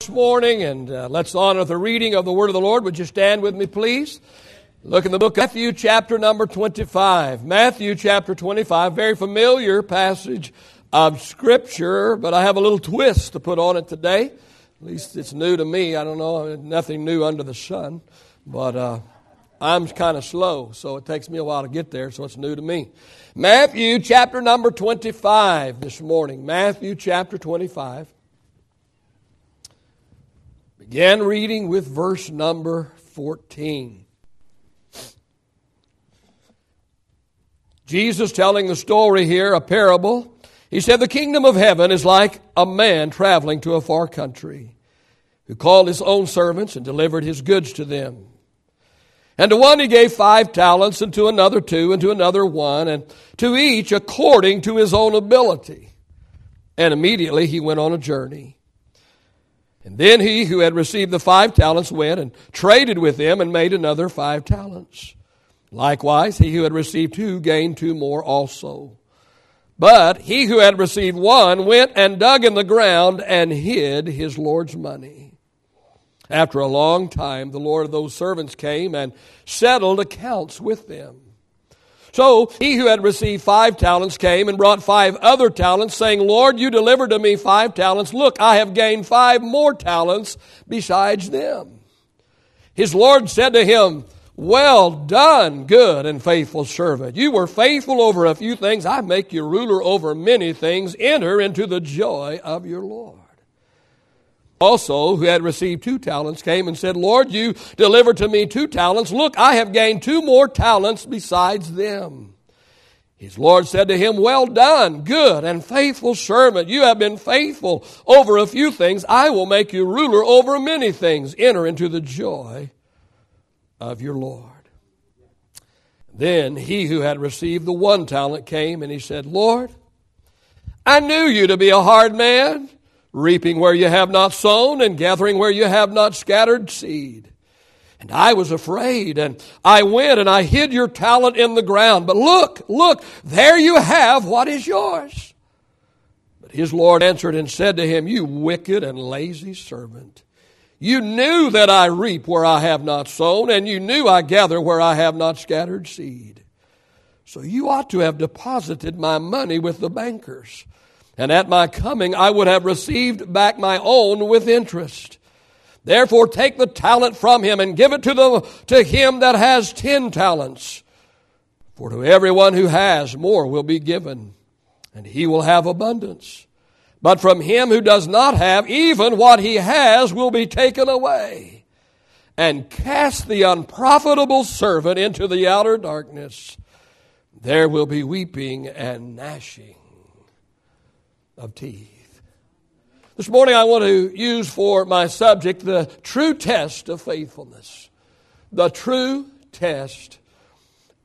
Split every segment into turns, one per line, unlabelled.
this morning, and uh, let's honor the reading of the Word of the Lord. Would you stand with me, please? Look in the book of Matthew, chapter number 25. Matthew, chapter 25, very familiar passage of Scripture, but I have a little twist to put on it today. At least it's new to me. I don't know, nothing new under the sun, but uh, I'm kind of slow, so it takes me a while to get there, so it's new to me. Matthew, chapter number 25 this morning. Matthew, chapter 25. Begin reading with verse number 14. Jesus telling the story here, a parable. He said, The kingdom of heaven is like a man traveling to a far country who called his own servants and delivered his goods to them. And to one he gave five talents, and to another two, and to another one, and to each according to his own ability. And immediately he went on a journey. And then he who had received the five talents went and traded with them and made another five talents. Likewise, he who had received two gained two more also. But he who had received one went and dug in the ground and hid his Lord's money. After a long time, the Lord of those servants came and settled accounts with them. So he who had received five talents came and brought five other talents, saying, Lord, you delivered to me five talents. Look, I have gained five more talents besides them. His Lord said to him, Well done, good and faithful servant. You were faithful over a few things. I make you ruler over many things. Enter into the joy of your Lord also, who had received two talents, came and said, Lord, you delivered to me two talents. Look, I have gained two more talents besides them. His Lord said to him, Well done, good and faithful servant. You have been faithful over a few things. I will make you ruler over many things. Enter into the joy of your Lord. Then he who had received the one talent came and he said, Lord, I knew you to be a hard man reaping where you have not sown and gathering where you have not scattered seed. And I was afraid, and I went and I hid your talent in the ground. But look, look, there you have what is yours. But his Lord answered and said to him, You wicked and lazy servant. You knew that I reap where I have not sown, and you knew I gather where I have not scattered seed. So you ought to have deposited my money with the bankers and at my coming I would have received back my own with interest. Therefore take the talent from him and give it to, the, to him that has ten talents. For to everyone who has, more will be given, and he will have abundance. But from him who does not have, even what he has will be taken away. And cast the unprofitable servant into the outer darkness. There will be weeping and gnashing of teeth. This morning I want to use for my subject the true test of faithfulness. The true test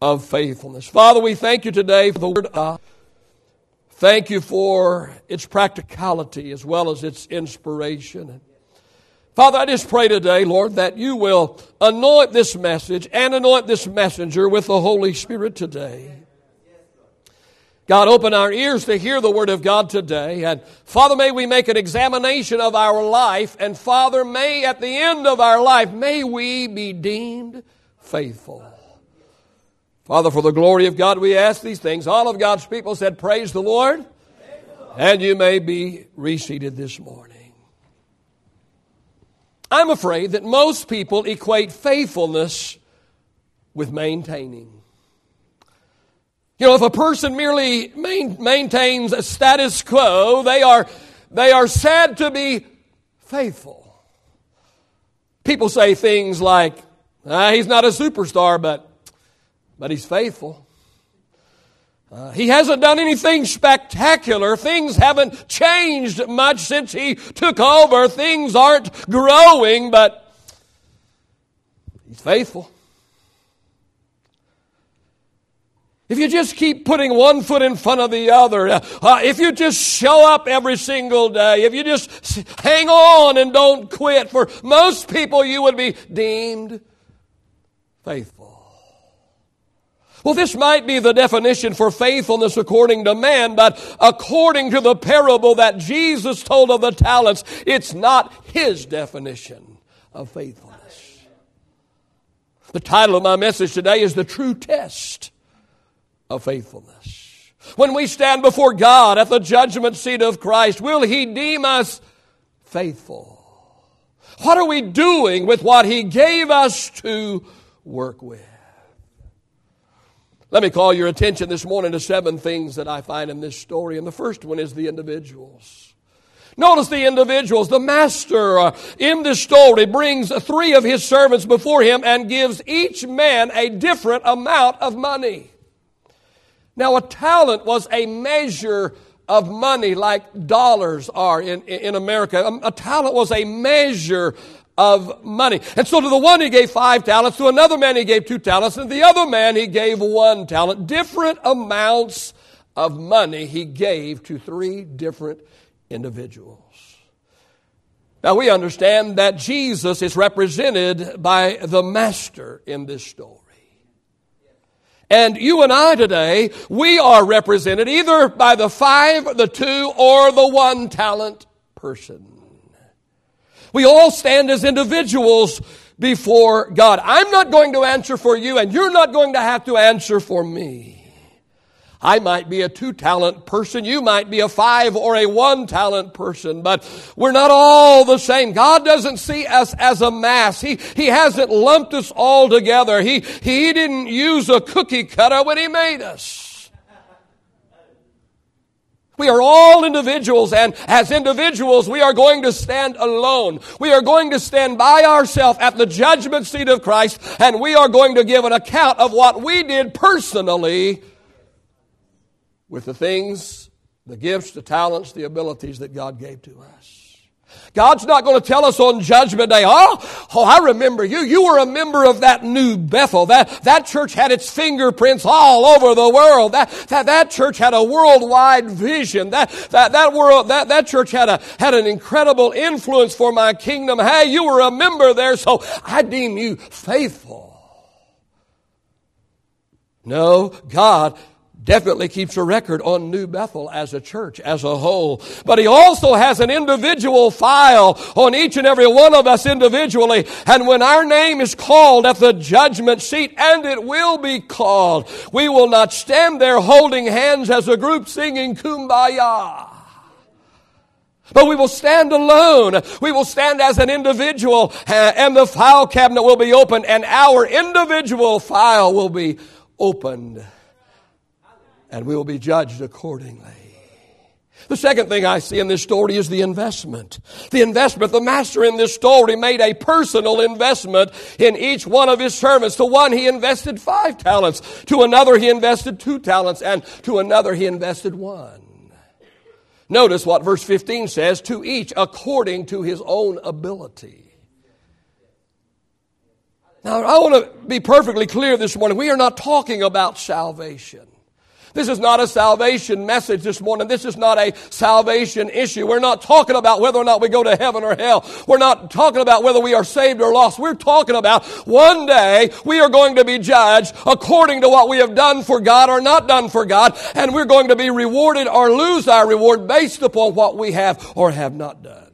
of faithfulness. Father, we thank you today for the word of Thank you for its practicality as well as its inspiration. Father, I just pray today, Lord, that you will anoint this message and anoint this messenger with the Holy Spirit today. God, open our ears to hear the Word of God today. And Father, may we make an examination of our life. And Father, may at the end of our life, may we be deemed faithful. Father, for the glory of God, we ask these things. All of God's people said, Praise the Lord. And you may be reseated this morning. I'm afraid that most people equate faithfulness with maintaining. You know, if a person merely main, maintains a status quo, they are, they are said to be faithful. People say things like, ah, he's not a superstar, but, but he's faithful. Uh, he hasn't done anything spectacular. Things haven't changed much since he took over. Things aren't growing, but he's faithful. If you just keep putting one foot in front of the other, uh, uh, if you just show up every single day, if you just hang on and don't quit, for most people you would be deemed faithful. Well, this might be the definition for faithfulness according to man, but according to the parable that Jesus told of the talents, it's not his definition of faithfulness. The title of my message today is The True Test of Faithfulness. When we stand before God at the judgment seat of Christ, will He deem us faithful? What are we doing with what He gave us to work with? Let me call your attention this morning to seven things that I find in this story. And the first one is the individuals. Notice the individuals. The master uh, in this story brings three of his servants before him and gives each man a different amount of money. Now, a talent was a measure of money like dollars are in, in America. A, a talent was a measure of money. And so to the one he gave five talents, to another man he gave two talents, and the other man he gave one talent. Different amounts of money he gave to three different individuals. Now we understand that Jesus is represented by the master in this story. And you and I today, we are represented either by the five, the two, or the one talent person. We all stand as individuals before God. I'm not going to answer for you, and you're not going to have to answer for me. I might be a two talent person. You might be a five or a one talent person, but we're not all the same. God doesn't see us as a mass. He, He hasn't lumped us all together. He, He didn't use a cookie cutter when He made us. We are all individuals, and as individuals, we are going to stand alone. We are going to stand by ourselves at the judgment seat of Christ, and we are going to give an account of what we did personally with the things, the gifts, the talents, the abilities that God gave to us. God's not going to tell us on Judgment Day, oh, oh, I remember you. You were a member of that new Bethel. That, that church had its fingerprints all over the world. That, that, that church had a worldwide vision. That, that, that world, that, that church had a, had an incredible influence for my kingdom. Hey, you were a member there, so I deem you faithful. No, God definitely keeps a record on New Bethel as a church, as a whole. But he also has an individual file on each and every one of us individually. And when our name is called at the judgment seat, and it will be called, we will not stand there holding hands as a group singing kumbaya. But we will stand alone. We will stand as an individual uh, and the file cabinet will be opened and our individual file will be opened and we will be judged accordingly. The second thing I see in this story is the investment. The investment. The master in this story made a personal investment in each one of his servants. To one he invested five talents. To another he invested two talents. And to another he invested one. Notice what verse 15 says, to each according to his own ability. Now I want to be perfectly clear this morning. We are not talking about salvation. This is not a salvation message this morning. This is not a salvation issue. We're not talking about whether or not we go to heaven or hell. We're not talking about whether we are saved or lost. We're talking about one day we are going to be judged according to what we have done for God or not done for God, and we're going to be rewarded or lose our reward based upon what we have or have not done.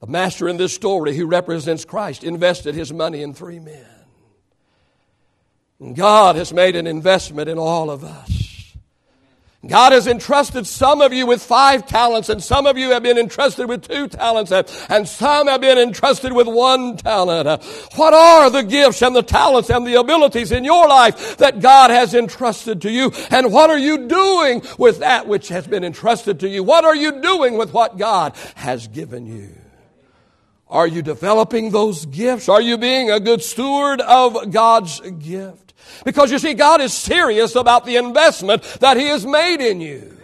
The master in this story, who represents Christ, invested his money in three men. God has made an investment in all of us. God has entrusted some of you with five talents, and some of you have been entrusted with two talents, and some have been entrusted with one talent. What are the gifts and the talents and the abilities in your life that God has entrusted to you? And what are you doing with that which has been entrusted to you? What are you doing with what God has given you? Are you developing those gifts? Are you being a good steward of God's gift? Because you see, God is serious about the investment that He has made in you.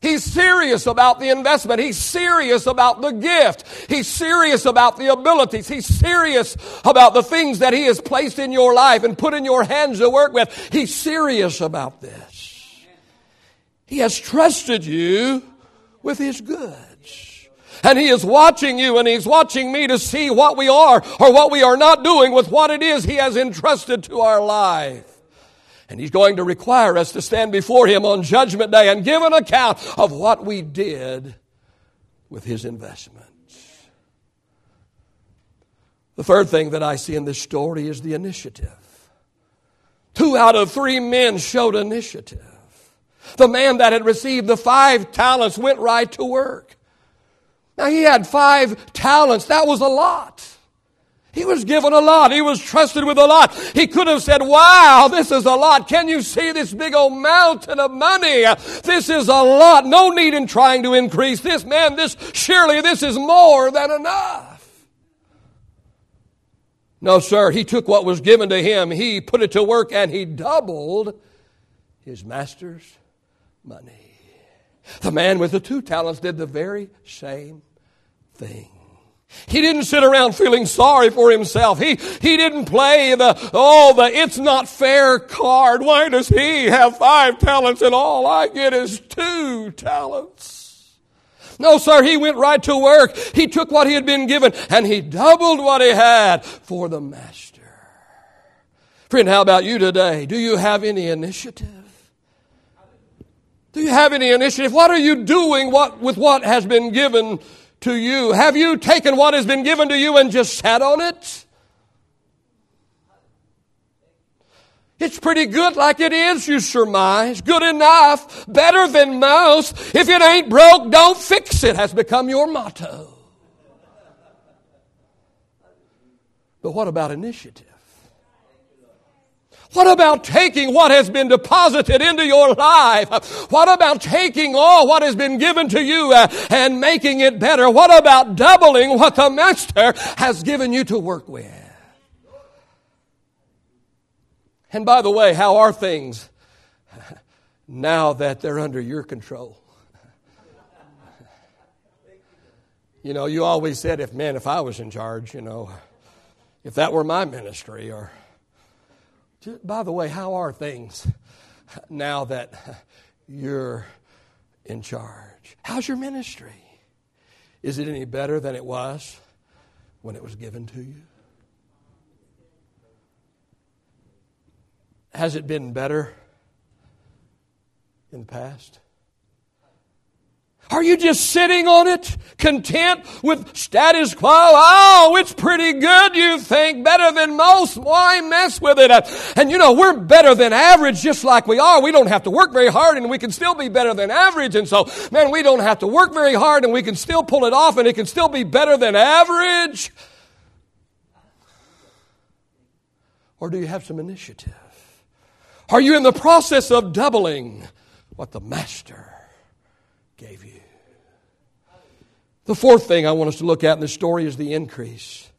He's serious about the investment. He's serious about the gift. He's serious about the abilities. He's serious about the things that He has placed in your life and put in your hands to work with. He's serious about this. He has trusted you with His goods. And He is watching you and He's watching me to see what we are or what we are not doing with what it is He has entrusted to our life. And He's going to require us to stand before Him on Judgment Day and give an account of what we did with His investments. The third thing that I see in this story is the initiative. Two out of three men showed initiative. The man that had received the five talents went right to work. Now he had five talents. That was a lot. He was given a lot. He was trusted with a lot. He could have said, wow, this is a lot. Can you see this big old mountain of money? This is a lot. No need in trying to increase this. Man, this, surely this is more than enough. No, sir. He took what was given to him. He put it to work and he doubled his master's money. The man with the two talents did the very same thing. He didn't sit around feeling sorry for himself. He, he didn't play the, oh, the it's not fair card. Why does he have five talents and all I get is two talents? No, sir, he went right to work. He took what he had been given and he doubled what he had for the master. Friend, how about you today? Do you have any initiative? Do you have any initiative? What are you doing what, with what has been given to you? Have you taken what has been given to you and just sat on it? It's pretty good like it is, you surmise. Good enough. Better than most. If it ain't broke, don't fix it has become your motto. But what about initiative? What about taking what has been deposited into your life? What about taking all what has been given to you uh, and making it better? What about doubling what the Master has given you to work with? And by the way, how are things now that they're under your control? You know, you always said, if man, if I was in charge, you know, if that were my ministry or by the way, how are things now that you're in charge? How's your ministry? Is it any better than it was when it was given to you? Has it been better in the past? Are you just sitting on it, content with status quo? Oh, it's pretty good, you think, better than most. Why mess with it? And you know, we're better than average just like we are. We don't have to work very hard and we can still be better than average. And so, man, we don't have to work very hard and we can still pull it off and it can still be better than average. Or do you have some initiative? Are you in the process of doubling what the Master gave you? The fourth thing I want us to look at in this story is the increase.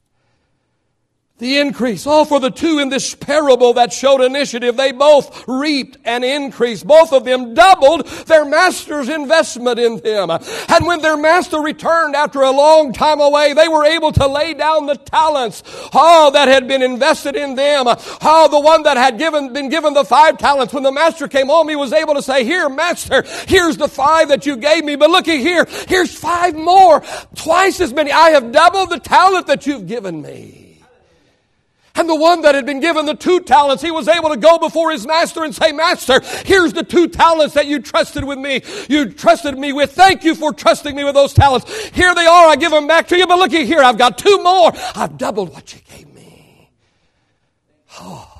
The increase. Oh, for the two in this parable that showed initiative, they both reaped an increase. Both of them doubled their master's investment in them. And when their master returned after a long time away, they were able to lay down the talents, oh, that had been invested in them. Oh, the one that had given, been given the five talents. When the master came home, he was able to say, here, master, here's the five that you gave me, but looky here, here's five more, twice as many. I have doubled the talent that you've given me. And the one that had been given the two talents, he was able to go before his master and say, Master, here's the two talents that you trusted with me. You trusted me with. Thank you for trusting me with those talents. Here they are. I give them back to you. But looky here. I've got two more. I've doubled what you gave me. Oh.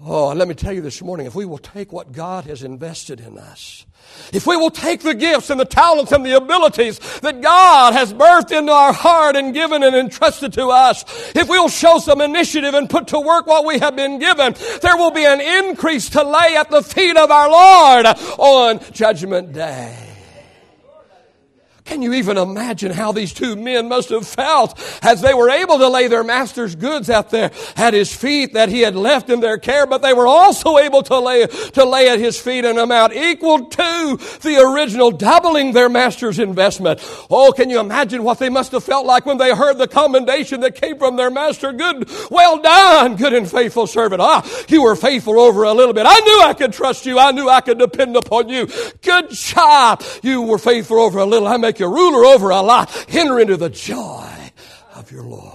Oh, let me tell you this morning, if we will take what God has invested in us, if we will take the gifts and the talents and the abilities that God has birthed into our heart and given and entrusted to us, if we will show some initiative and put to work what we have been given, there will be an increase to lay at the feet of our Lord on Judgment Day. Can you even imagine how these two men must have felt as they were able to lay their master's goods out there at his feet that he had left in their care, but they were also able to lay, to lay at his feet an amount equal to the original, doubling their master's investment. Oh, can you imagine what they must have felt like when they heard the commendation that came from their master? Good, well done, good and faithful servant. Ah, you were faithful over a little bit. I knew I could trust you. I knew I could depend upon you. Good job. You were faithful over a little. I make make you ruler over a lot. Enter into the joy of your Lord.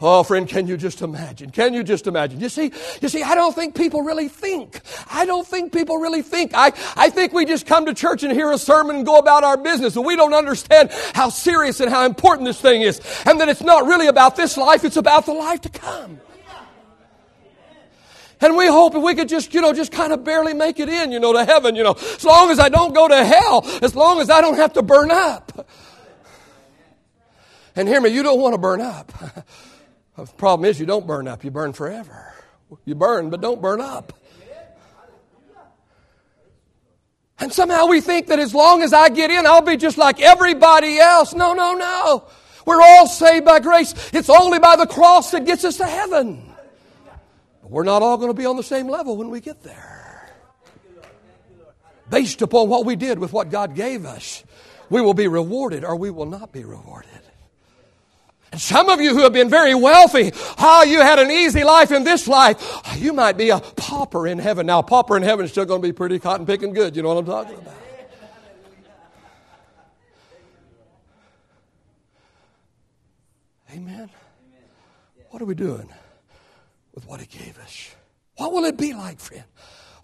Oh, friend, can you just imagine? Can you just imagine? You see, you see, I don't think people really think. I don't think people really think. I, I think we just come to church and hear a sermon and go about our business, and we don't understand how serious and how important this thing is, and that it's not really about this life, it's about the life to come. And we hope if we could just, you know, just kind of barely make it in, you know, to heaven, you know, as long as I don't go to hell, as long as I don't have to burn up. And hear me, you don't want to burn up. The problem is you don't burn up, you burn forever. You burn, but don't burn up. And somehow we think that as long as I get in, I'll be just like everybody else. No, no, no. We're all saved by grace. It's only by the cross that gets us to heaven. We're not all going to be on the same level when we get there. Based upon what we did with what God gave us, we will be rewarded or we will not be rewarded. And some of you who have been very wealthy, how oh, you had an easy life in this life, oh, you might be a pauper in heaven. Now, pauper in heaven is still going to be pretty cotton picking good. You know what I'm talking about? Amen. What are we doing with what He gave us? What will it be like, friend?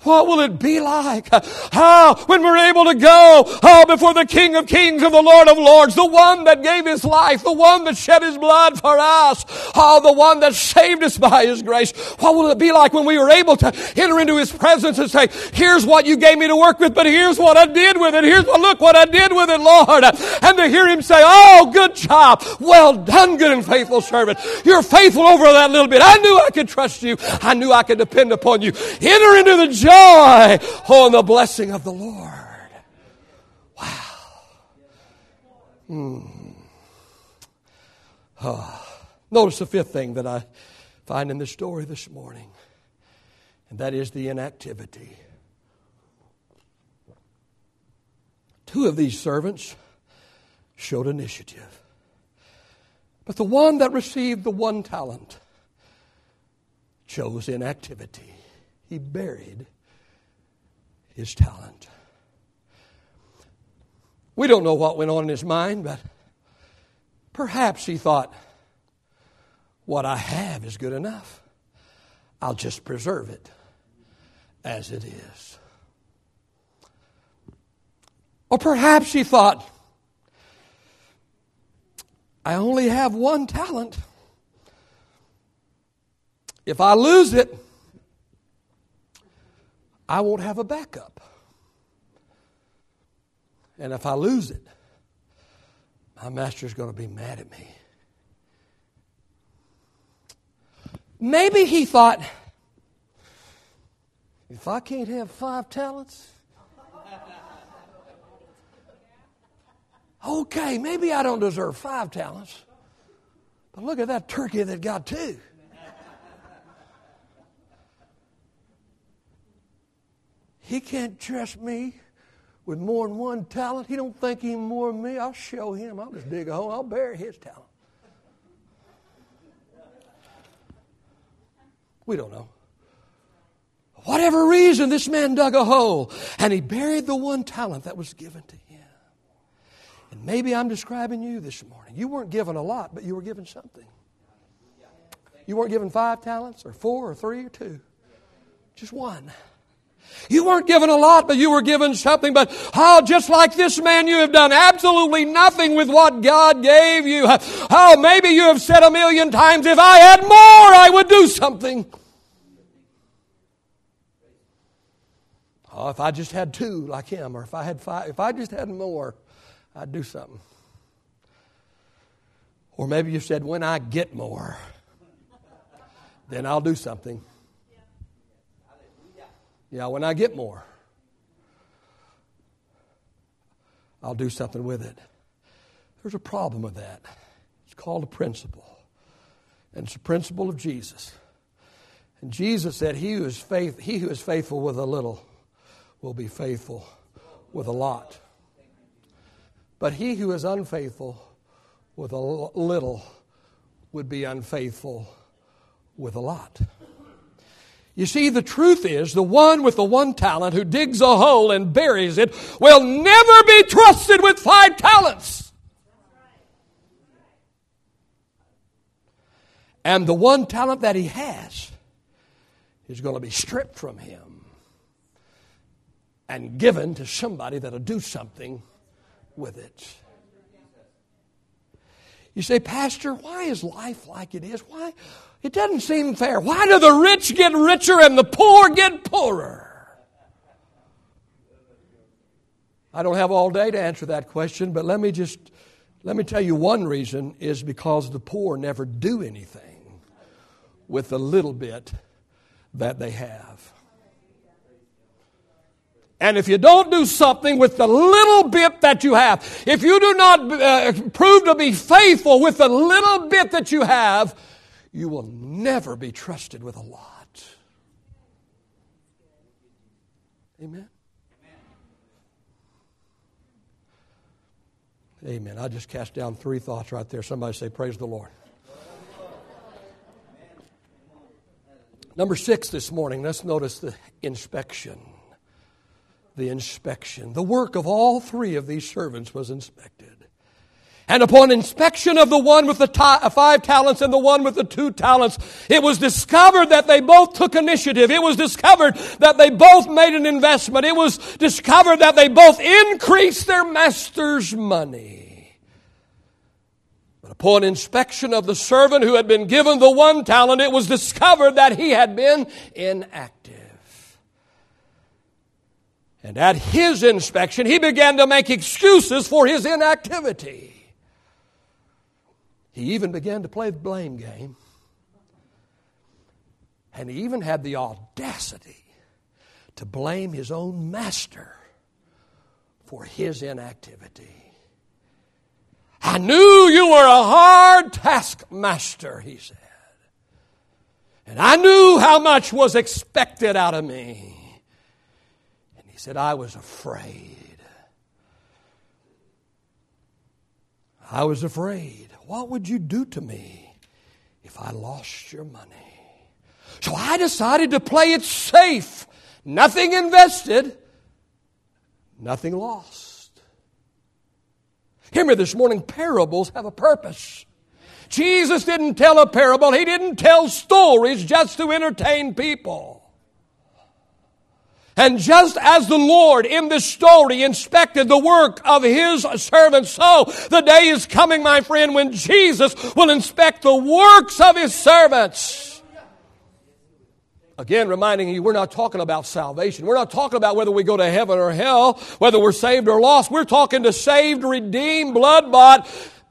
What will it be like? How, when we're able to go, oh, before the King of Kings and the Lord of Lords, the one that gave his life, the one that shed his blood for us, oh, the one that saved us by his grace. What will it be like when we were able to enter into his presence and say, here's what you gave me to work with, but here's what I did with it. Here's what, look what I did with it, Lord. And to hear him say, oh, good job. Well done, good and faithful servant. You're faithful over that little bit. I knew I could trust you. I knew I could depend upon you. Enter into the joy, and the blessing of the Lord. Wow. Hmm. Oh. Notice the fifth thing that I find in this story this morning, and that is the inactivity. Two of these servants showed initiative. But the one that received the one talent chose inactivity. He buried his talent. We don't know what went on in his mind, but perhaps he thought, what I have is good enough. I'll just preserve it as it is. Or perhaps he thought, I only have one talent. If I lose it, I won't have a backup. And if I lose it, my master's going to be mad at me. Maybe he thought, if I can't have five talents, okay, maybe I don't deserve five talents. But look at that turkey that got two. He can't trust me with more than one talent. He don't think he's more than me. I'll show him. I'll just dig a hole. I'll bury his talent. We don't know. Whatever reason, this man dug a hole and he buried the one talent that was given to him. And maybe I'm describing you this morning. You weren't given a lot, but you were given something. You weren't given five talents or four or three or two, just one. You weren't given a lot, but you were given something. But oh, just like this man, you have done absolutely nothing with what God gave you. Oh, maybe you have said a million times, if I had more, I would do something. Oh, if I just had two like him, or if I had five, if I just had more, I'd do something. Or maybe you said, when I get more, then I'll do something. Yeah, when I get more, I'll do something with it. There's a problem with that. It's called a principle. And it's a principle of Jesus. And Jesus said, He who is, faith, he who is faithful with a little will be faithful with a lot. But he who is unfaithful with a little would be unfaithful with a lot. You see, the truth is the one with the one talent who digs a hole and buries it will never be trusted with five talents. And the one talent that he has is going to be stripped from him and given to somebody that'll do something with it. You say, Pastor, why is life like it is? Why? It doesn't seem fair. Why do the rich get richer and the poor get poorer? I don't have all day to answer that question, but let me just let me tell you one reason is because the poor never do anything with the little bit that they have. And if you don't do something with the little bit that you have, if you do not uh, prove to be faithful with the little bit that you have, you will never be trusted with a lot. Amen. Amen. I just cast down three thoughts right there. Somebody say, Praise the Lord. Number six this morning, let's notice the inspection. The inspection. The work of all three of these servants was inspected. And upon inspection of the one with the uh, five talents and the one with the two talents, it was discovered that they both took initiative. It was discovered that they both made an investment. It was discovered that they both increased their master's money. But upon inspection of the servant who had been given the one talent, it was discovered that he had been inactive. And at his inspection, he began to make excuses for his inactivity. He even began to play the blame game. And he even had the audacity to blame his own master for his inactivity. I knew you were a hard taskmaster, he said. And I knew how much was expected out of me. Said, I was afraid. I was afraid. What would you do to me if I lost your money? So I decided to play it safe. Nothing invested, nothing lost. Hear me this morning parables have a purpose. Jesus didn't tell a parable, He didn't tell stories just to entertain people. And just as the Lord in this story inspected the work of His servants, so the day is coming, my friend, when Jesus will inspect the works of His servants. Again, reminding you, we're not talking about salvation. We're not talking about whether we go to heaven or hell, whether we're saved or lost. We're talking to saved, redeemed, blood bought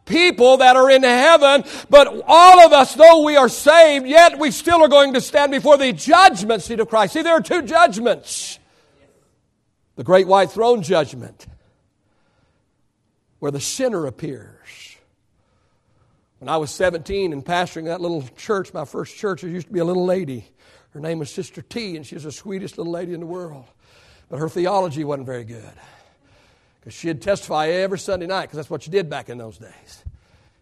people that are in heaven, but all of us, though we are saved, yet we still are going to stand before the judgment seat of Christ. See, there are two judgments the great white throne judgment, where the sinner appears. When I was 17 and pastoring that little church, my first church, there used to be a little lady. Her name was Sister T, and she was the sweetest little lady in the world. But her theology wasn't very good. Because she'd testify every Sunday night, because that's what she did back in those days.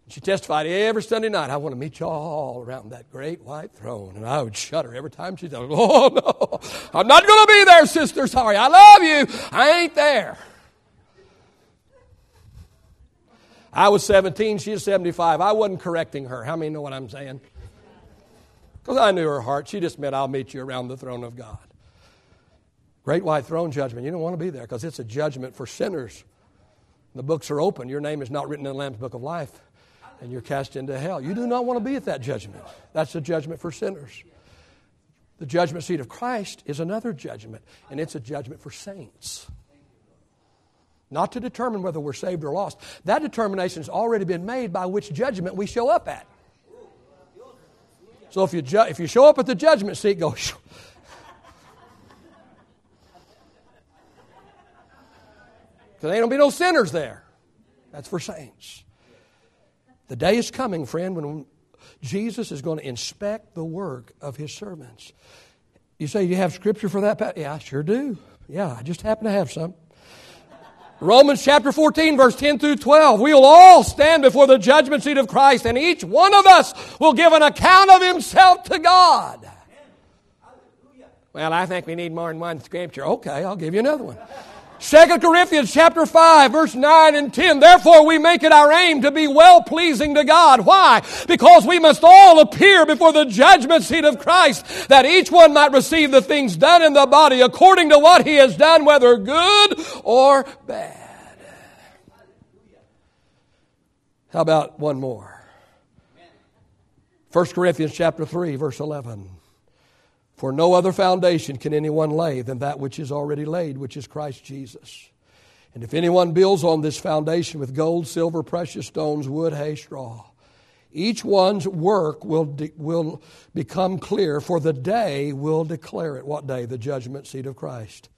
She testified every Sunday night, I want to meet you all around that great white throne. And I would shudder every time she'd said, Oh, no, I'm not going to be there, sister. Sorry, I love you. I ain't there. I was 17, she was 75. I wasn't correcting her. How many know what I'm saying? Because I knew her heart. She just meant, I'll meet you around the throne of God. Great white throne judgment. You don't want to be there because it's a judgment for sinners. The books are open. Your name is not written in the Lamb's book of life and you're cast into hell. You do not want to be at that judgment. That's a judgment for sinners. The judgment seat of Christ is another judgment, and it's a judgment for saints. Not to determine whether we're saved or lost. That determination has already been made by which judgment we show up at. So if you, ju- if you show up at the judgment seat, go, because there ain't going to be no sinners there. That's for saints. The day is coming, friend, when Jesus is going to inspect the work of his servants. You say, You have scripture for that? Yeah, I sure do. Yeah, I just happen to have some. Romans chapter 14, verse 10 through 12. We will all stand before the judgment seat of Christ, and each one of us will give an account of himself to God. Well, I think we need more than one scripture. Okay, I'll give you another one. Second Corinthians chapter 5 verse 9 and 10. Therefore we make it our aim to be well pleasing to God. Why? Because we must all appear before the judgment seat of Christ that each one might receive the things done in the body according to what he has done, whether good or bad. How about one more? 1 Corinthians chapter 3 verse 11. For no other foundation can anyone lay than that which is already laid, which is Christ Jesus. And if anyone builds on this foundation with gold, silver, precious stones, wood, hay, straw, each one's work will, de- will become clear, for the day will declare it. What day? The judgment seat of Christ.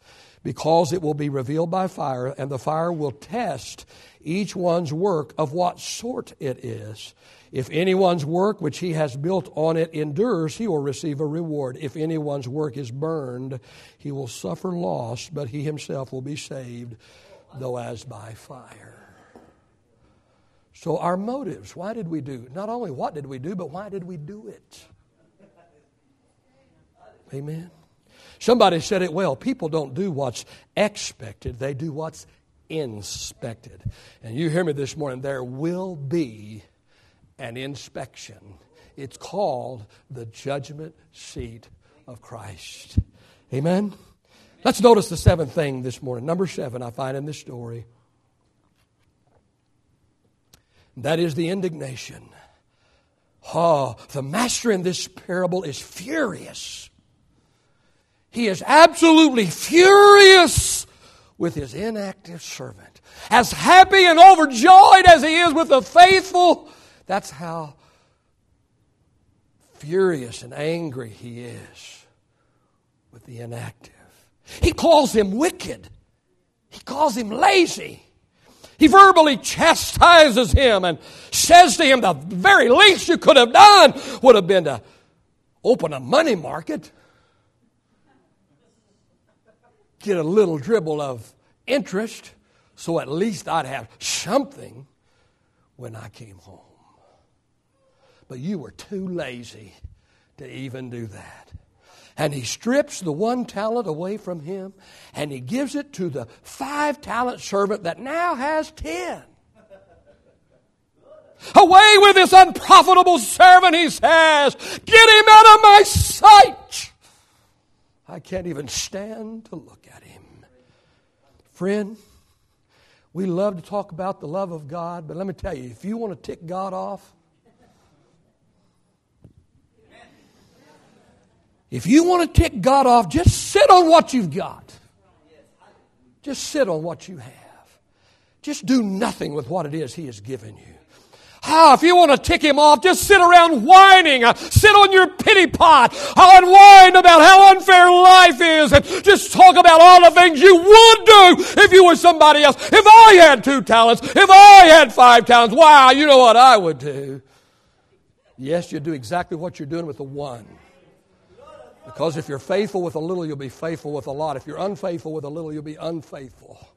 Because it will be revealed by fire, and the fire will test each one's work of what sort it is. If anyone's work which he has built on it endures, he will receive a reward. If anyone's work is burned, he will suffer loss, but he himself will be saved, though as by fire. So, our motives why did we do? Not only what did we do, but why did we do it? Amen. Somebody said it well people don't do what's expected, they do what's inspected. And you hear me this morning, there will be an inspection. It's called the judgment seat of Christ. Amen? Let's notice the seventh thing this morning. Number seven, I find in this story. That is the indignation. Oh, the master in this parable is furious. He is absolutely furious with his inactive servant. As happy and overjoyed as he is with the faithful, that's how furious and angry he is with the inactive. He calls him wicked, he calls him lazy. He verbally chastises him and says to him, The very least you could have done would have been to open a money market, get a little dribble of interest, so at least I'd have something when I came home but you were too lazy to even do that. And he strips the one talent away from him and he gives it to the five talent servant that now has ten. Away with this unprofitable servant, he says. Get him out of my sight. I can't even stand to look at him. Friend, we love to talk about the love of God, but let me tell you, if you want to tick God off, If you want to tick God off, just sit on what you've got. Just sit on what you have. Just do nothing with what it is He has given you. Ah, if you want to tick him off, just sit around whining. Sit on your pity pot and whine about how unfair life is and just talk about all the things you would do if you were somebody else. If I had two talents, if I had five talents, wow, you know what I would do. Yes, you'd do exactly what you're doing with the one. Because if you're faithful with a little, you'll be faithful with a lot. If you're unfaithful with a little, you'll be unfaithful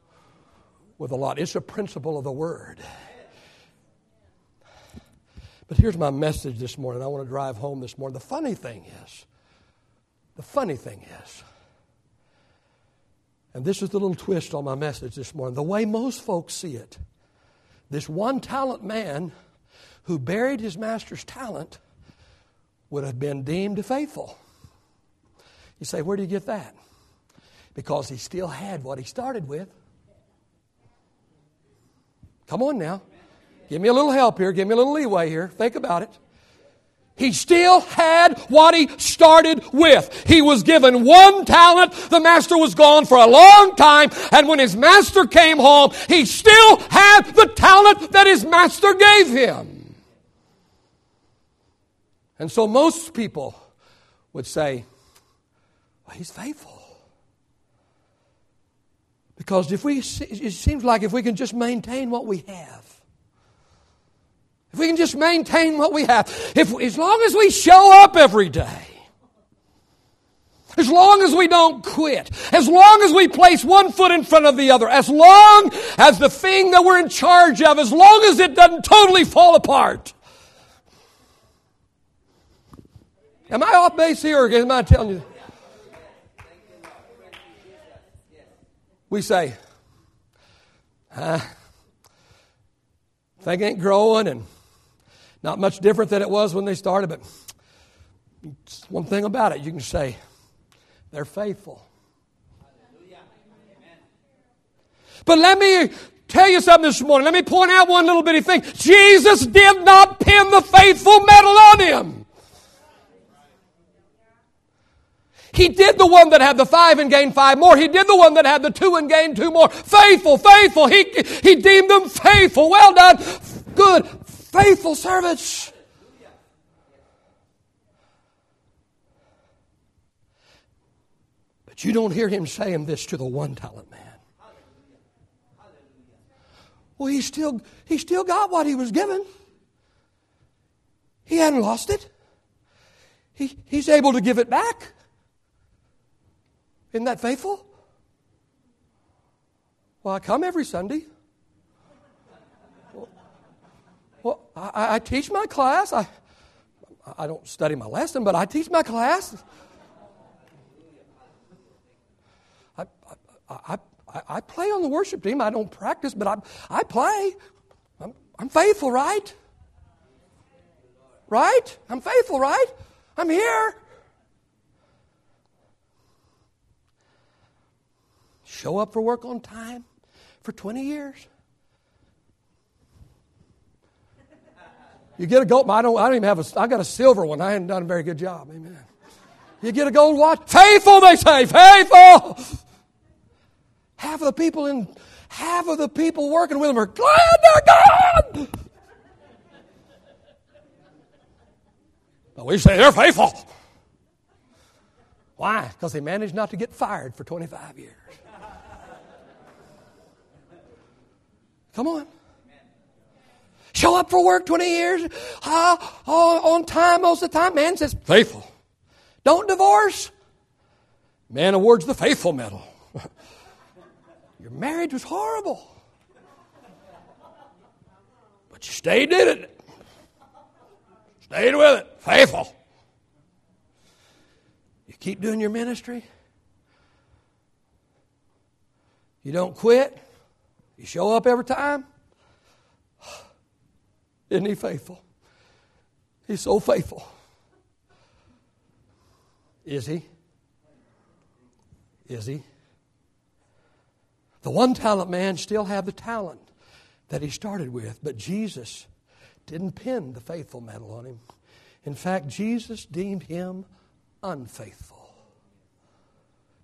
with a lot. It's a principle of the word. But here's my message this morning. I want to drive home this morning. The funny thing is, the funny thing is, and this is the little twist on my message this morning, the way most folks see it, this one talent man who buried his master's talent would have been deemed faithful. You say, where do you get that? Because he still had what he started with. Come on now. Give me a little help here. Give me a little leeway here. Think about it. He still had what he started with. He was given one talent. The master was gone for a long time. And when his master came home, he still had the talent that his master gave him. And so most people would say, he's faithful. Because if we, it seems like if we can just maintain what we have, if we can just maintain what we have, if, as long as we show up every day, as long as we don't quit, as long as we place one foot in front of the other, as long as the thing that we're in charge of, as long as it doesn't totally fall apart. Am I off base here or am I telling you? We say, uh, thing ain't growing and not much different than it was when they started, but one thing about it, you can say, they're faithful. But let me tell you something this morning. Let me point out one little bitty thing. Jesus did not pin the faithful medal on him. He did the one that had the five and gained five more. He did the one that had the two and gained two more. Faithful, faithful. He, he deemed them faithful. Well done. Good, faithful servants. But you don't hear him saying this to the one talent man. Well, he still, he still got what he was given. He hadn't lost it. He, he's able to give it back. Isn't that faithful? Well, I come every Sunday. Well, I, I teach my class. I, I don't study my lesson, but I teach my class. I, I, I, I play on the worship team. I don't practice, but I, I play. I'm, I'm faithful, right? Right? I'm faithful, right? I'm here. Show up for work on time for 20 years. You get a gold. I don't. I don't even have a. I got a silver one. I hadn't done a very good job. Amen. You get a gold watch. Faithful, they say. Faithful. Half of the people in, half of the people working with them are glad they're gone. But we say they're faithful. Why? Because they managed not to get fired for 25 years. Come on. Show up for work 20 years, uh, on time most of the time. Man says, faithful. Don't divorce. Man awards the faithful medal. Your marriage was horrible. But you stayed in it. Stayed with it. Faithful. You keep doing your ministry. You don't quit. You show up every time. Isn't he faithful? He's so faithful. Is he? Is he? The one talent man still had the talent that he started with, but Jesus didn't pin the faithful medal on him. In fact, Jesus deemed him unfaithful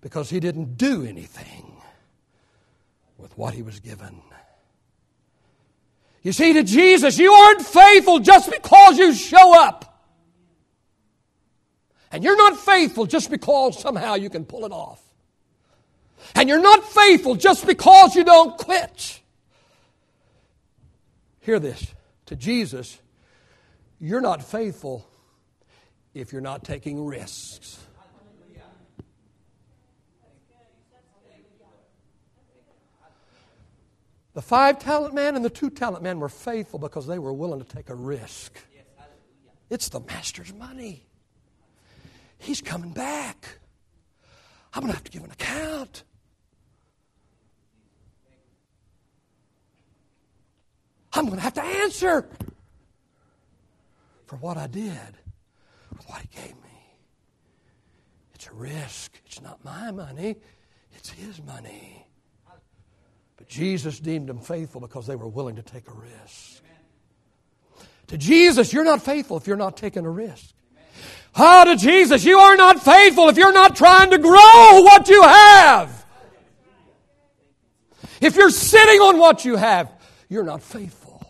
because he didn't do anything with what he was given. You see, to Jesus, you aren't faithful just because you show up. And you're not faithful just because somehow you can pull it off. And you're not faithful just because you don't quit. Hear this. To Jesus, you're not faithful if you're not taking risks. The five talent man and the two talent man were faithful because they were willing to take a risk. It's the master's money. He's coming back. I'm going to have to give an account. I'm going to have to answer for what I did with what He gave me. It's a risk. It's not my money, it's His money. But Jesus deemed them faithful because they were willing to take a risk. To Jesus, you're not faithful if you're not taking a risk. Ah, to Jesus, you are not faithful if you're not trying to grow what you have. If you're sitting on what you have, you're not faithful.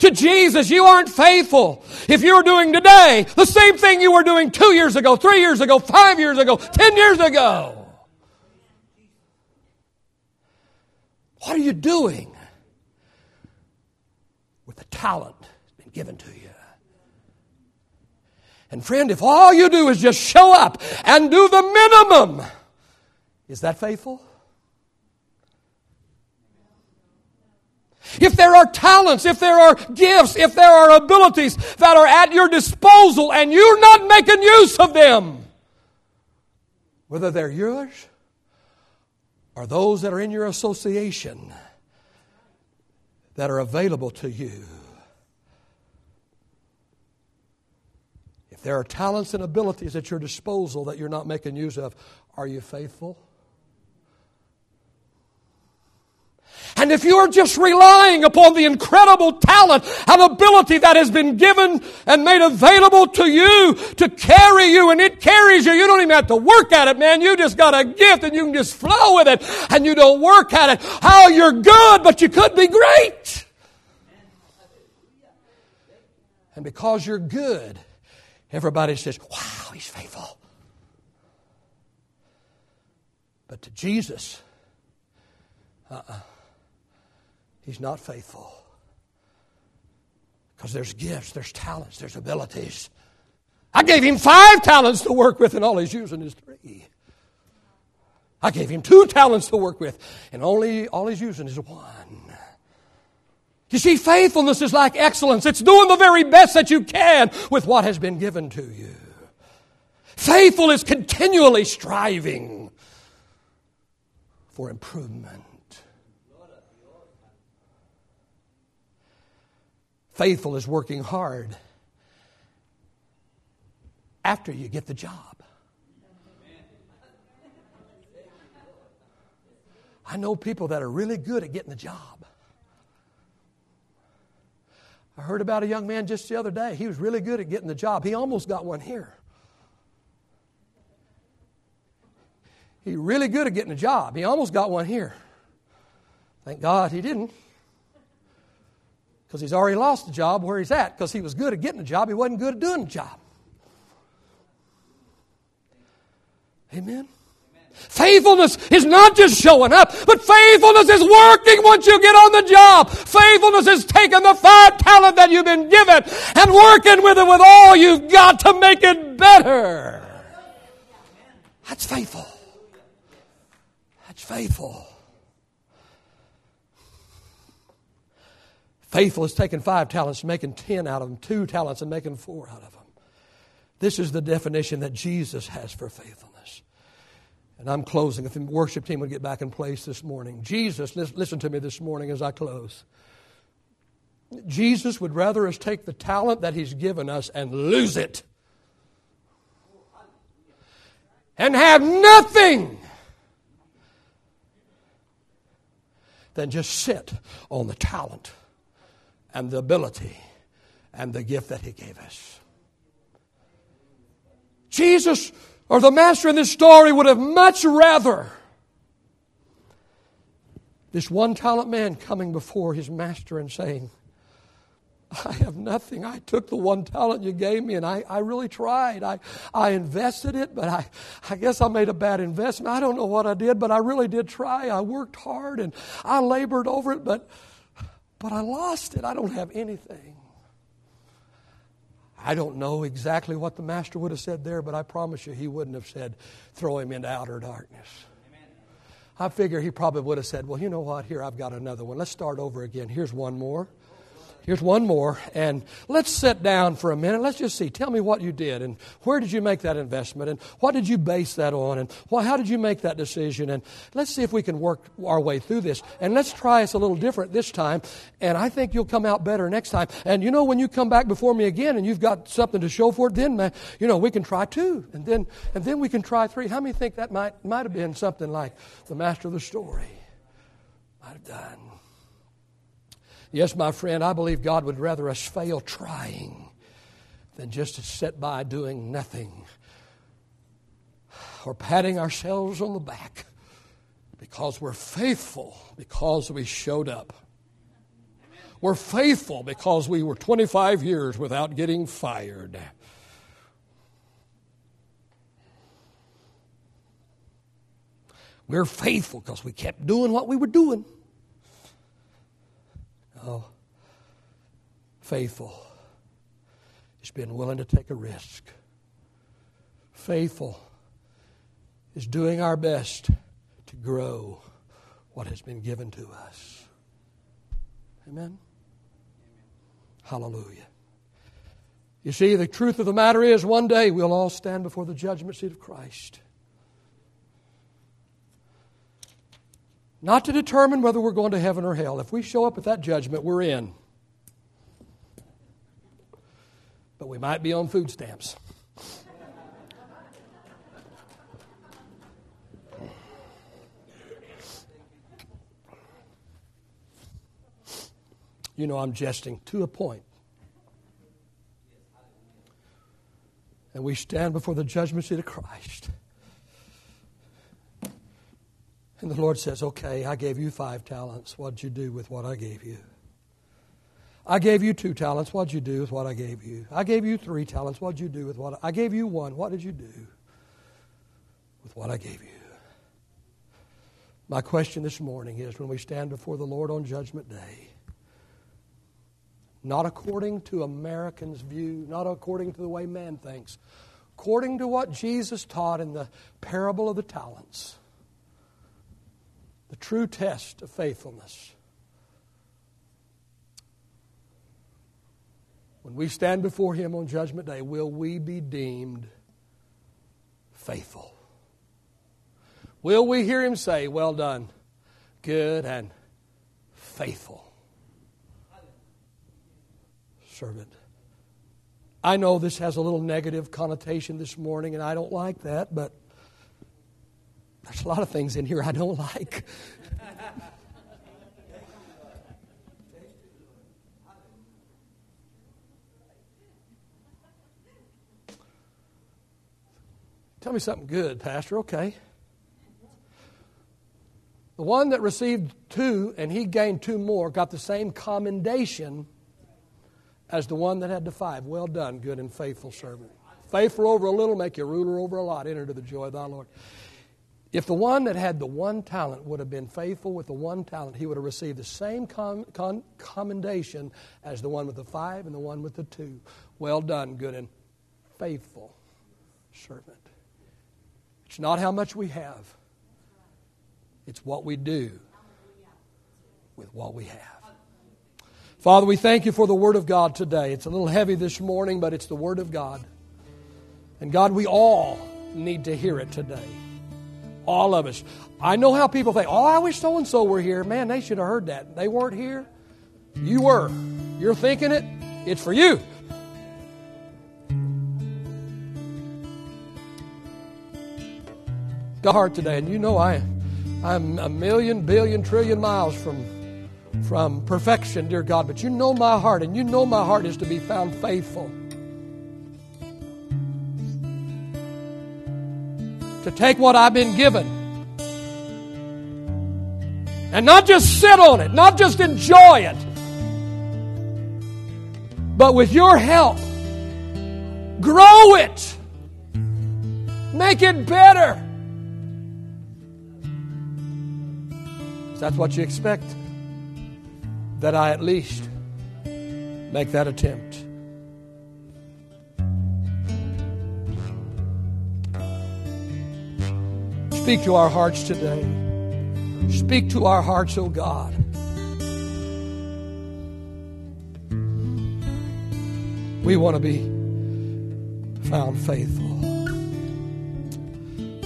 To Jesus, you aren't faithful if you're doing today the same thing you were doing two years ago, three years ago, five years ago, ten years ago. What are you doing with the talent that's been given to you? And friend, if all you do is just show up and do the minimum, is that faithful? If there are talents, if there are gifts, if there are abilities that are at your disposal and you're not making use of them, whether they're yours are those that are in your association that are available to you. If there are talents and abilities at your disposal that you're not making use of, are you faithful? And if you're just relying upon the incredible talent and ability that has been given and made available to you to carry you and it carries you, you don't even have to work at it, man. You just got a gift and you can just flow with it and you don't work at it. How you're good, but you could be great. And because you're good, everybody says, wow, he's faithful. But to Jesus, uh-uh. He's not faithful. Because there's gifts, there's talents, there's abilities. I gave him five talents to work with, and all he's using is three. I gave him two talents to work with, and only all he's using is one. You see, faithfulness is like excellence. It's doing the very best that you can with what has been given to you. Faithful is continually striving for improvement. Faithful is working hard after you get the job. I know people that are really good at getting the job. I heard about a young man just the other day. He was really good at getting the job. He almost got one here. He really good at getting a job. He almost got one here. Thank God he didn't because he's already lost the job where he's at because he was good at getting a job, he wasn't good at doing the job. Amen. Faithfulness is not just showing up, but faithfulness is working once you get on the job. Faithfulness is taking the five talent that you've been given and working with it with all you've got to make it better. That's faithful. That's faithful. Faithful is taking five talents, making ten out of them, two talents, and making four out of them. This is the definition that Jesus has for faithfulness. And I'm closing. If the worship team would get back in place this morning. Jesus, listen to me this morning as I close. Jesus would rather us take the talent that He's given us and lose it. And have nothing than just sit on the talent and the ability and the gift that He gave us. Jesus, or the master in this story, would have much rather this one talent man coming before his master and saying, I have nothing. I took the one talent you gave me and I, I really tried. I, I invested it, but I, I guess I made a bad investment. I don't know what I did, but I really did try. I worked hard and I labored over it, but but I lost it. I don't have anything. I don't know exactly what the master would have said there, but I promise you he wouldn't have said, throw him into outer darkness. Amen. I figure he probably would have said, well, you know what? Here, I've got another one. Let's start over again. Here's one more. Here's one more, and let's sit down for a minute. Let's just see. Tell me what you did, and where did you make that investment, and what did you base that on, and how did you make that decision? And let's see if we can work our way through this. And let's try us a little different this time, and I think you'll come out better next time. And you know, when you come back before me again, and you've got something to show for it, then man, you know we can try two, and then and then we can try three. How many think that might might have been something like the master of the story might have done? Yes, my friend, I believe God would rather us fail trying than just to sit by doing nothing or patting ourselves on the back because we're faithful because we showed up. We're faithful because we were 25 years without getting fired. We're faithful because we kept doing what we were doing. Oh, faithful is being willing to take a risk. Faithful is doing our best to grow what has been given to us. Amen? Amen? Hallelujah. You see, the truth of the matter is one day we'll all stand before the judgment seat of Christ. Not to determine whether we're going to heaven or hell. If we show up at that judgment, we're in. But we might be on food stamps. You know, I'm jesting to a point. And we stand before the judgment seat of Christ. And the Lord says, Okay, I gave you five talents. What'd you do with what I gave you? I gave you two talents. What'd you do with what I gave you? I gave you three talents. What'd you do with what I, gave? I gave you one? What did you do with what I gave you? My question this morning is when we stand before the Lord on Judgment Day, not according to Americans' view, not according to the way man thinks, according to what Jesus taught in the parable of the talents, true test of faithfulness. When we stand before Him on Judgment Day, will we be deemed faithful? Will we hear Him say, Well done, good and faithful servant? I know this has a little negative connotation this morning, and I don't like that, but there's a lot of things in here I don't like. Tell me something good, Pastor. Okay. The one that received two and he gained two more got the same commendation as the one that had the five. Well done, good and faithful servant. Faithful over a little, make you ruler over a lot. Enter to the joy of thy Lord. If the one that had the one talent would have been faithful with the one talent, he would have received the same com- con- commendation as the one with the five and the one with the two. Well done, good and faithful servant. It's not how much we have, it's what we do with what we have. Father, we thank you for the Word of God today. It's a little heavy this morning, but it's the Word of God. And God, we all need to hear it today. All of us. I know how people think, oh, I wish so and so were here. Man, they should have heard that. They weren't here. You were. You're thinking it. It's for you. Got heart today, and you know I, I'm a million, billion, trillion miles from from perfection, dear God, but you know my heart, and you know my heart is to be found faithful. To take what I've been given and not just sit on it, not just enjoy it, but with your help, grow it, make it better. That's what you expect that I at least make that attempt. Speak to our hearts today. Speak to our hearts, O oh God. We want to be found faithful.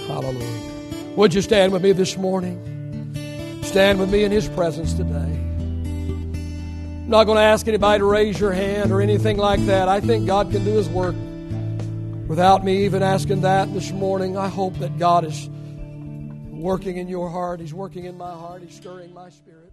Hallelujah. Would you stand with me this morning? Stand with me in His presence today. I'm not going to ask anybody to raise your hand or anything like that. I think God can do His work without me even asking that this morning. I hope that God is working in your heart. He's working in my heart. He's stirring my spirit.